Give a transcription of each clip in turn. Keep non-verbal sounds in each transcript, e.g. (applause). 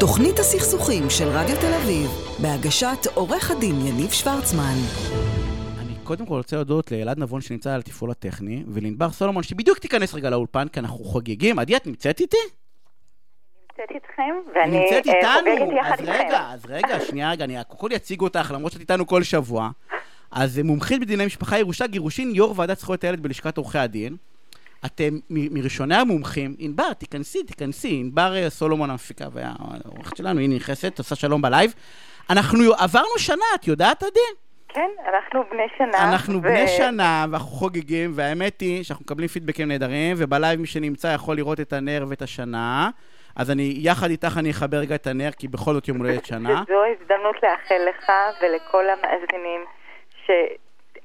תוכנית הסכסוכים של רדיו תל אביב, בהגשת עורך הדין יניב שוורצמן. אני קודם כל רוצה להודות לאלעד נבון שנמצא על התפעול הטכני, ולענבר סולומון שבדיוק תיכנס רגע לאולפן, כי אנחנו חוגגים. עדי, את נמצאת איתי? נמצאת איתכם, ואני נמצאת אה, איתנו? חוגגת יחד אז איתכם. רגע, אז רגע, (laughs) שנייה רגע, אני כל אציג אותך, למרות שאת איתנו כל שבוע. אז מומחית בדיני משפחה, ירושה, גירושין, יו"ר ועדת זכויות הילד בלשכת עורכי הדין. אתם מראשוני המומחים, ענבר, תיכנסי, תיכנסי, ענבר אה, סולומון המפיקה והעורכת שלנו, היא נכנסת, עושה שלום בלייב. אנחנו עברנו שנה, את יודעת, עדי? כן, אנחנו בני שנה. אנחנו ו- בני שנה, ואנחנו חוגגים, והאמת היא שאנחנו מקבלים פידבקים נהדרים, ובלייב מי שנמצא יכול לראות את הנר ואת השנה. אז אני, יחד איתך אני אחבר רגע את הנר, כי בכל זאת יום הולדת שנה. (laughs) וזו הזדמנות לאחל לך ולכל המאזינים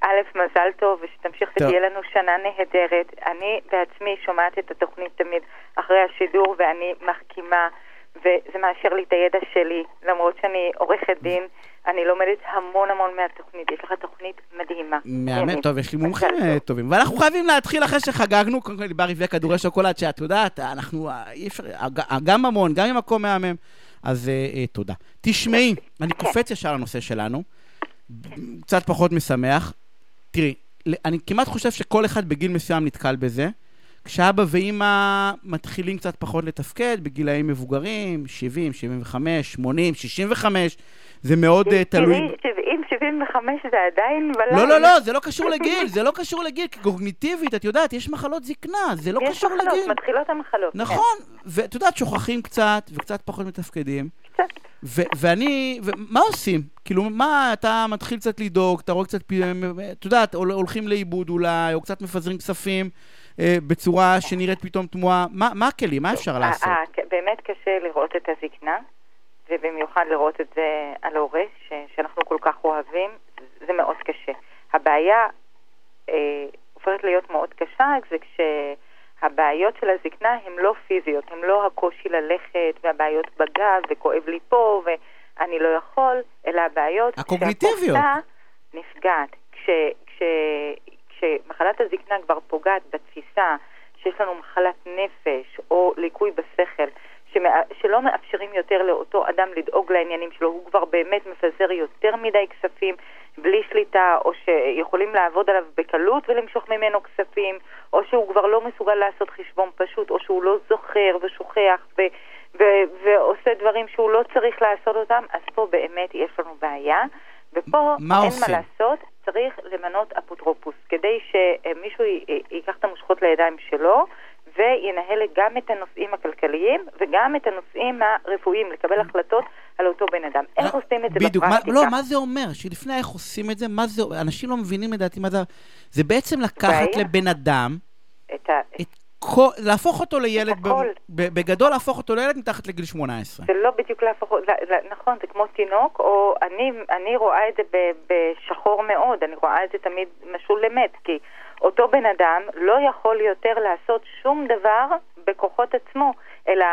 שא', מזל טוב, ושתמשיך. ותהיה לנו שנה נהדרת. אני בעצמי שומעת את התוכנית תמיד אחרי השידור, ואני מחכימה, וזה מאשר לי את הידע שלי, למרות שאני עורכת דין. אני לומדת המון המון מהתוכנית, יש לך תוכנית מדהימה. מהמם. טוב, יש לי מומחים אה. טובים. ואנחנו חייבים להתחיל אחרי שחגגנו, קודם כל דיבר רבעי כדורי שוקולד, שאת יודעת, אנחנו, אה, אי אפשר, הג- גם ממון, גם ממקום מהמם. אז אה, אה, תודה. תשמעי, אני כן. קופץ ישר לנושא שלנו, קצת פחות משמח. תראי, אני כמעט חושב שכל אחד בגיל מסוים נתקל בזה. כשאבא ואימא מתחילים קצת פחות לתפקד, בגילאים מבוגרים, 70, 75, 80, 65, זה מאוד אה, תלוי... תראי, 70, 75 זה עדיין בלילה. לא, לא, לא, זה לא קשור לגיל, זה לא קשור לגיל, כי קוגניטיבית, את יודעת, יש מחלות זקנה, זה לא יש קשור מחלות, לגיל. מתחילות המחלות. כן. נכון, ואת יודעת, שוכחים קצת, וקצת פחות מתפקדים. קצת. ו- ואני, ו- מה עושים? כאילו, מה, אתה מתחיל קצת לדאוג, אתה רואה קצת, פ- את יודעת, הול- הולכים לאיבוד אולי, או קצת מפזרים כספים אה, בצורה שנראית פתאום תמוהה. מה מה הכלים? מה אפשר לעשות? אה, אה, באמת קשה לראות את הזקנה, ובמיוחד לראות את זה על הורה ש- שאנחנו כל כך אוהבים, זה מאוד קשה. הבעיה אה, הופכת להיות מאוד קשה, זה כשהבעיות של הזקנה הן לא פיזיות, הן לא הקושי ללכת, והבעיות בגב, וכואב לי פה, ואני לא יכול, אלא הבעיות הקוגניטיביות. נפגעת. כש, כש, כשמחלת הזקנה כבר פוגעת בתפיסה שיש לנו מחלת נפש או ליקוי בשכל, שמא, שלא מאפשרים יותר לאותו אדם לדאוג לעניינים שלו, הוא כבר באמת מפזר יותר מדי כספים בלי שליטה, או שיכולים לעבוד עליו בקלות ולמשוך ממנו כספים, או שהוא כבר לא מסוגל לעשות חשבון פשוט, או שהוא לא זוכר ושוכח ו, ו, ועושה דברים שהוא לא צריך לעשות אותם, אז פה באמת יש לנו בעיה. ופה מה אין עושים? מה לעשות, צריך למנות אפוטרופוס, כדי שמישהו י- ייקח את המושכות לידיים שלו וינהל גם את הנושאים הכלכליים וגם את הנושאים הרפואיים, לקבל החלטות על אותו בן אדם. איך עושים את זה אה, בדיוק, בפרקטיקה? לא, מה זה אומר? שלפני איך עושים את זה, מה זה, אנשים לא מבינים לדעתי מה זה, זה בעצם לקחת. לבן אדם, את ה... את כל, להפוך אותו לילד, ב-. ב- בגדול להפוך אותו לילד מתחת לגיל 18. זה לא בדיוק להפוך, לא, לא, נכון, זה כמו תינוק, או אני, אני רואה את זה ב, בשחור מאוד, אני רואה את זה תמיד משול למת, כי אותו בן אדם לא יכול יותר לעשות שום דבר בכוחות עצמו, אלא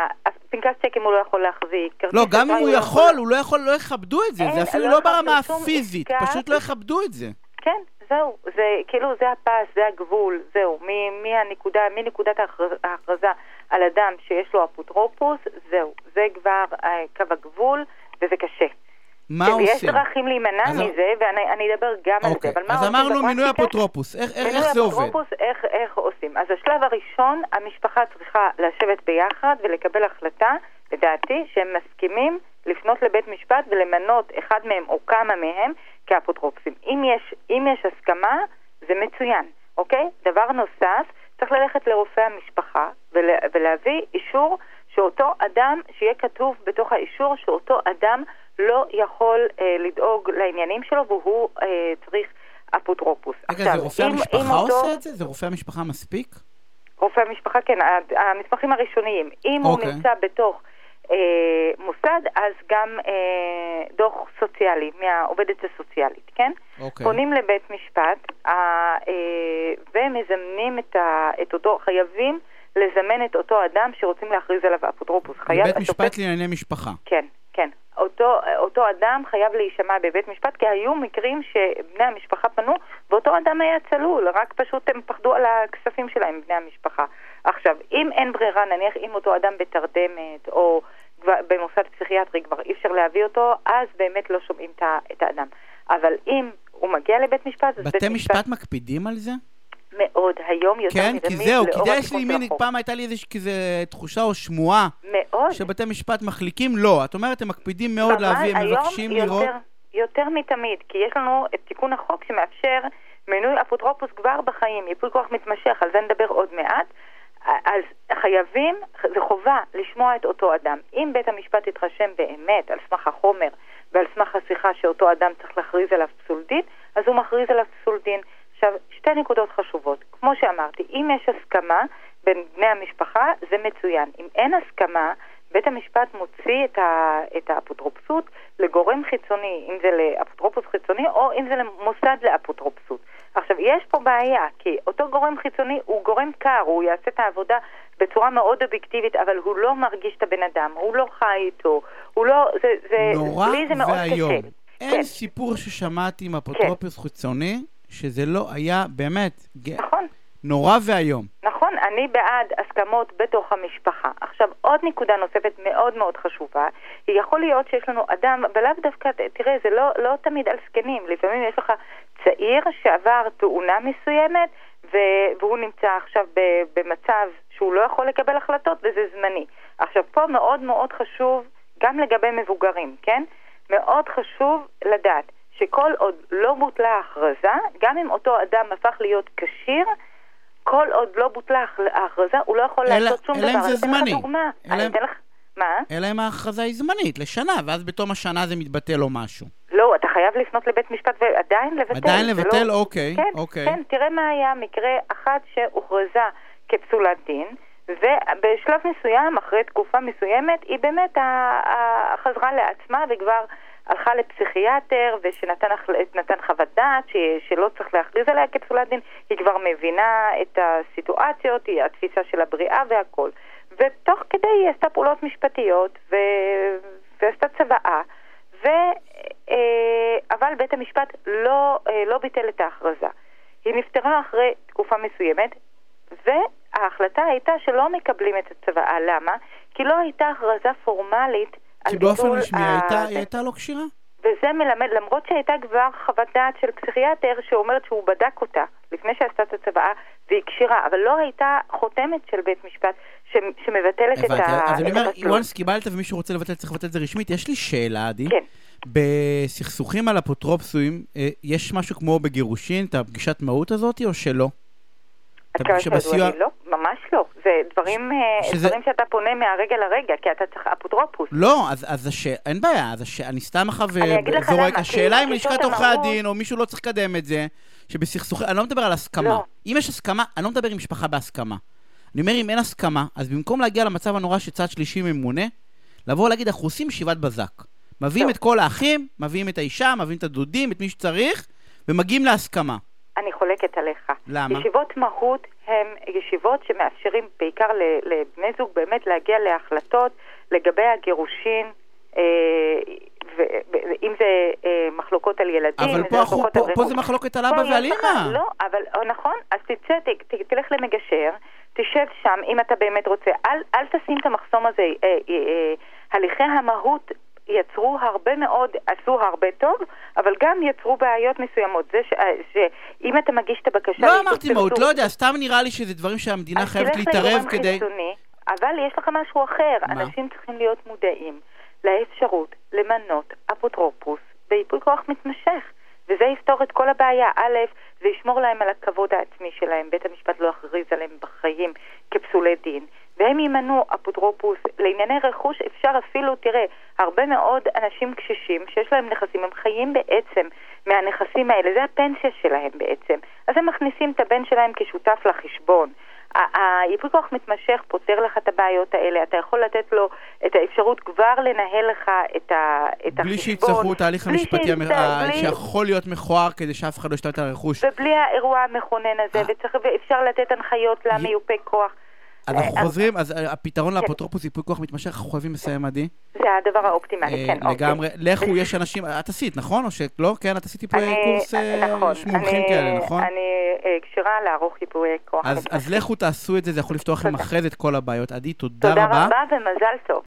פנקס צ'קים הוא לא יכול להחזיק. לא, גם אם הוא יכול, הוא לא יכול, לא יכבדו את זה, זה אפילו לא לא ברמה הפיזית. פשוט לא יכבדו את זה. כן, זהו, זה כאילו זה הפס, זה הגבול, זהו, מהנקודה, מנקודת ההכרז- ההכרזה על אדם שיש לו אפוטרופוס, זהו, זה כבר אה, קו הגבול, וזה קשה. מה כן, יש עושים? דרכים להימנע אז- מזה, ואני אני אדבר גם על אוקיי, זה, אבל מה אז עושים אמרנו מינוי? אפוטרופוס, איך איך- מינוי איך זה עובד? אפוטרופוס, איך, איך עושים? אז השלב הראשון, המשפחה צריכה לשבת ביחד ולקבל החלטה, לדעתי, שהם מסכימים לפנות לבית משפט ולמנות אחד מהם או כמה מהם כאפוטרופסים. אם יש, אם יש הסכמה, זה מצוין, אוקיי? דבר נוסף, צריך ללכת לרופא המשפחה ול, ולהביא אישור שאותו אדם, שיהיה כתוב בתוך האישור שאותו אדם לא יכול אה, לדאוג לעניינים שלו והוא אה, צריך אפוטרופוס. רגע, זה רופא אם- אם המשפחה אותו- עושה את זה? זה רופא המשפחה מספיק? רופא המשפחה, כן, המסמכים הראשוניים. אם הוא אוקיי. נמצא בתוך אה, מוסד, אז גם אה, דוח סוציאלי מהעובדת הסוציאלית, כן? אוקיי. פונים לבית משפט אה, אה, ומזמנים את, ה, את אותו, חייבים לזמן את אותו אדם שרוצים להכריז עליו אפוטרופוס. חייב בבית השופט- משפט לענייני משפחה. כן, כן. אותו, אותו אדם חייב להישמע בבית משפט, כי היו מקרים שבני המשפחה פנו, ואותו אדם היה צלול, רק פשוט הם פחדו על הכספים שלהם, בני המשפחה. עכשיו, אם אין ברירה, נניח אם אותו אדם בתרדמת, או במוסד פסיכיאטרי כבר אי אפשר להביא אותו, אז באמת לא שומעים את האדם. אבל אם הוא מגיע לבית משפט, אז בית בתי משפט מקפידים על זה? מאוד, היום יותר כן, מתמיד, כי זהו, כי לאור זה יש התיקון לי מין. פעם הייתה לי איזושהי תחושה או שמועה מאוד. שבתי משפט מחליקים, לא. את אומרת, הם מקפידים מאוד להביא, הם מבקשים יותר- לראות. יותר מתמיד, כי יש לנו את תיקון החוק שמאפשר מינוי אפוטרופוס כבר בחיים, ייפוי כוח מתמשך, על זה נדבר עוד מעט. אז חייבים, זה חובה לשמוע את אותו אדם. אם בית המשפט יתרשם באמת על סמך החומר ועל סמך השיחה שאותו אדם צריך להכריז עליו פסול דין, אז הוא מכריז עליו פסול דין. עכשיו, שתי נקודות חשובות. כמו שאמרתי, אם יש הסכמה בין בני המשפחה, זה מצוין. אם אין הסכמה, בית המשפט מוציא את, ה, את האפוטרופסות לגורם חיצוני, אם זה לאפוטרופוס חיצוני או אם זה למוסד לאפוטרופסות. עכשיו, יש פה בעיה, כי אותו גורם חיצוני הוא גורם קר, הוא יעשה את העבודה בצורה מאוד אובייקטיבית, אבל הוא לא מרגיש את הבן אדם, הוא לא חי איתו, הוא לא... זה, זה, נורא לי זה מאוד ואיום. קשה. אין כן, סיפור ששמעתי עם אפוטרופוס חיצוני, שזה לא היה באמת נכון. נורא ואיום. נכון, אני בעד הסכמות בתוך המשפחה. עכשיו, עוד נקודה נוספת מאוד מאוד חשובה, היא יכול להיות שיש לנו אדם, ולאו דווקא, תראה, זה לא, לא תמיד על זקנים, לפעמים יש לך צעיר שעבר תאונה מסוימת, והוא נמצא עכשיו ב- במצב שהוא לא יכול לקבל החלטות, וזה זמני. עכשיו, פה מאוד מאוד חשוב, גם לגבי מבוגרים, כן? מאוד חשוב לדעת שכל עוד לא בוטלה ההכרזה, גם אם אותו אדם הפך להיות כשיר, כל עוד לא בוטלה ההכרזה, הוא לא יכול אלא- לעשות שום אלא דבר. אם זה אני אתן לך זמני. דוגמה. אלא אני אתן לך... מה? אלא אם ההכרזה היא זמנית, לשנה, ואז בתום השנה זה מתבטל או משהו. לא, אתה חייב לפנות לבית משפט ועדיין לבטל. עדיין זה לבטל? לא... אוקיי, כן, אוקיי. כן, תראה מה היה מקרה אחד שהוכרזה כפסולת דין, ובשלב מסוים, אחרי תקופה מסוימת, היא באמת חזרה לעצמה וכבר הלכה לפסיכיאטר ושנתן חוות דעת ש, שלא צריך להכריז עליה כפסולת דין, היא כבר מבינה את הסיטואציות, היא התפיסה של הבריאה והכל. ותוך כדי היא עשתה פעולות משפטיות ו... ועשתה צוואה, ו... אה, אבל בית המשפט לא, אה, לא ביטל את ההכרזה. היא נפטרה אחרי תקופה מסוימת, וההחלטה הייתה שלא מקבלים את הצוואה. למה? כי לא הייתה הכרזה פורמלית כי באופן רשמי ה- הייתה- היא הייתה לא כשירה. וזה מלמד, למרות שהייתה כבר חוות דעת של פסיכיאטר שאומרת שהוא בדק אותה לפני שעשתה את הצוואה והיא כשירה, אבל לא הייתה חותמת של בית משפט ש, שמבטלת את הבנתי, ה- אז אני את אומר, once קיבלת ומישהו רוצה לבטל, צריך לבטל את זה רשמית. יש לי שאלה, עדי. כן. בסכסוכים על אפוטרופסויים, אה, יש משהו כמו בגירושין, את הפגישת מהות הזאת, או שלא? עד אתה כמה חושב שידוע בסיוע- לי, לא, ממש לא. זה דברים, אה, שזה- דברים שאתה פונה מהרגע לרגע, כי אתה צריך אפוטרופוס. לא, אז, אז הש... אין בעיה, אז הש... אני סתם עכשיו אני אגיד לך זורק, השאלה אם לשכת עורכי הדין או מישהו לא צריך לקדם את זה, שבסכסוכים, אני לא מדבר על הסכמה. לא. אם יש הסכמה, אני לא מדבר עם משפחה בהסכמה. אני אומר, אם אין הסכמה, אז במקום להגיע למצב הנורא שצד שלישי ממונה, לבוא ולהגיד, אנחנו עושים ישיבת בזק. מביאים טוב. את כל האחים, מביאים את האישה, מביאים את הדודים, את מי שצריך, ומגיעים להסכמה. אני חולקת עליך. למה? ישיבות מהות הן ישיבות שמאפשרים בעיקר לבני זוג באמת להגיע להחלטות לגבי הגירושין, אה, אם זה אה, מחלוקות על ילדים, אבל פה, מחלוקות פה, פה. זה מחלוקת על אבא ועל אמא. לא, אבל אה, נכון, אז תצא, ת, תלך למגשר, תשב שם אם אתה באמת רוצה. אל, אל תשים את המחסום הזה. הליכי המהות יצרו הרבה מאוד, עשו הרבה טוב, אבל גם יצרו בעיות מסוימות. זה ש, אה, שאם אתה מגיש את הבקשה... לא אמרתי מהות, לא יודע, סתם נראה לי שזה דברים שהמדינה חייבת להתערב כדי... חיצוני, אבל יש לך משהו אחר. מה? אנשים צריכים להיות מודעים לאפשרות למנות אפוטרופוס בייפוי כוח מתמשך. וזה יפתור את כל הבעיה. א', זה ישמור להם על הכבוד העצמי שלהם. בית המשפט לא יכריז עליהם בחיים כפסולי דין. והם ימנו אפוטרופוס. לענייני רכוש אפשר אפילו, תראה, הרבה מאוד אנשים קשישים שיש להם נכסים, הם חיים בעצם מהנכסים האלה, זה הפנסיה שלהם בעצם. אז הם מכניסים את הבן שלהם כשותף לחשבון. ה- הייפוי כוח מתמשך פותר לך את הבעיות האלה, אתה יכול לתת לו את האפשרות כבר לנהל לך את, ה, את בלי החשבון. שיצטרכו תהליך בלי המשפטי המ- בלי- שיכול להיות מכוער כדי שאף אחד לא ישתלט על הרכוש. ובלי האירוע המכונן הזה, אה. וצריך, ואפשר לתת הנחיות למיופה כוח. אנחנו אה, חוזרים, אז אה, הפתרון כן. לאפוטרופוס ייפוי כוח מתמשך, אנחנו חייבים לסיים, עדי. זה הדבר האופטימלי, אה, כן, אוקיי. לגמרי. לכו, יש אנשים, את עשית, נכון? או שלא? כן, את עשית ייפוי קורס נכון, מומחים כאלה, נכון? אני כשירה לערוך ייפויי כוח. אז לכו תעשו את זה, זה יכול לפתוח לכם תודה. אחרי זה את כל הבעיות. עדי, תודה תודה רבה. רבה ומזל טוב.